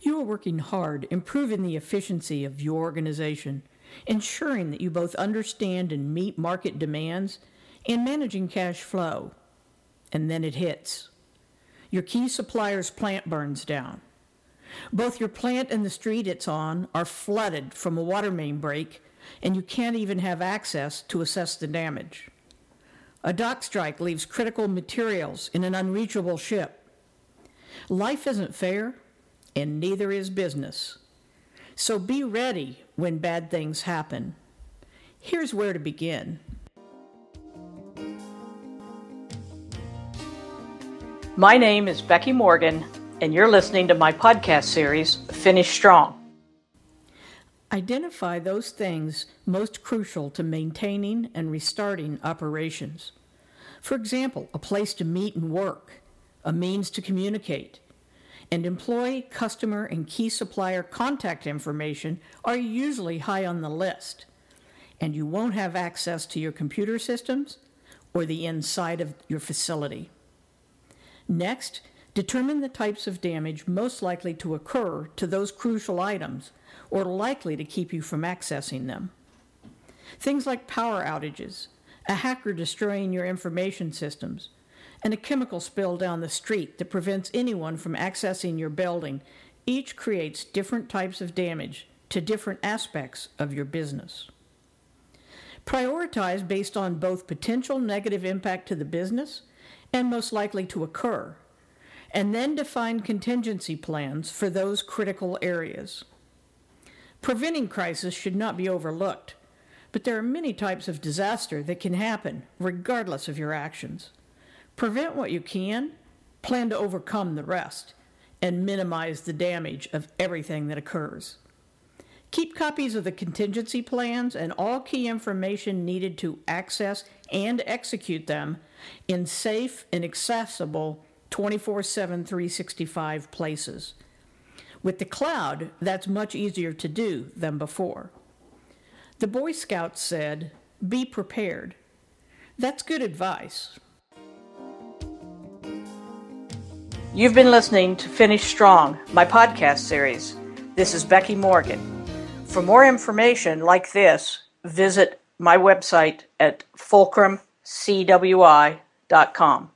You are working hard improving the efficiency of your organization, ensuring that you both understand and meet market demands, and managing cash flow. And then it hits. Your key supplier's plant burns down. Both your plant and the street it's on are flooded from a water main break, and you can't even have access to assess the damage. A dock strike leaves critical materials in an unreachable ship. Life isn't fair, and neither is business. So be ready when bad things happen. Here's where to begin. My name is Becky Morgan, and you're listening to my podcast series, Finish Strong. Identify those things most crucial to maintaining and restarting operations. For example, a place to meet and work, a means to communicate, and employee, customer, and key supplier contact information are usually high on the list. And you won't have access to your computer systems or the inside of your facility. Next, determine the types of damage most likely to occur to those crucial items or likely to keep you from accessing them. Things like power outages, a hacker destroying your information systems, and a chemical spill down the street that prevents anyone from accessing your building each creates different types of damage to different aspects of your business. Prioritize based on both potential negative impact to the business and most likely to occur, and then define contingency plans for those critical areas. Preventing crisis should not be overlooked, but there are many types of disaster that can happen regardless of your actions. Prevent what you can, plan to overcome the rest, and minimize the damage of everything that occurs. Keep copies of the contingency plans and all key information needed to access and execute them in safe and accessible 24 7 365 places. With the cloud, that's much easier to do than before. The Boy Scouts said, Be prepared. That's good advice. You've been listening to Finish Strong, my podcast series. This is Becky Morgan. For more information like this, visit my website at fulcrumcwi.com.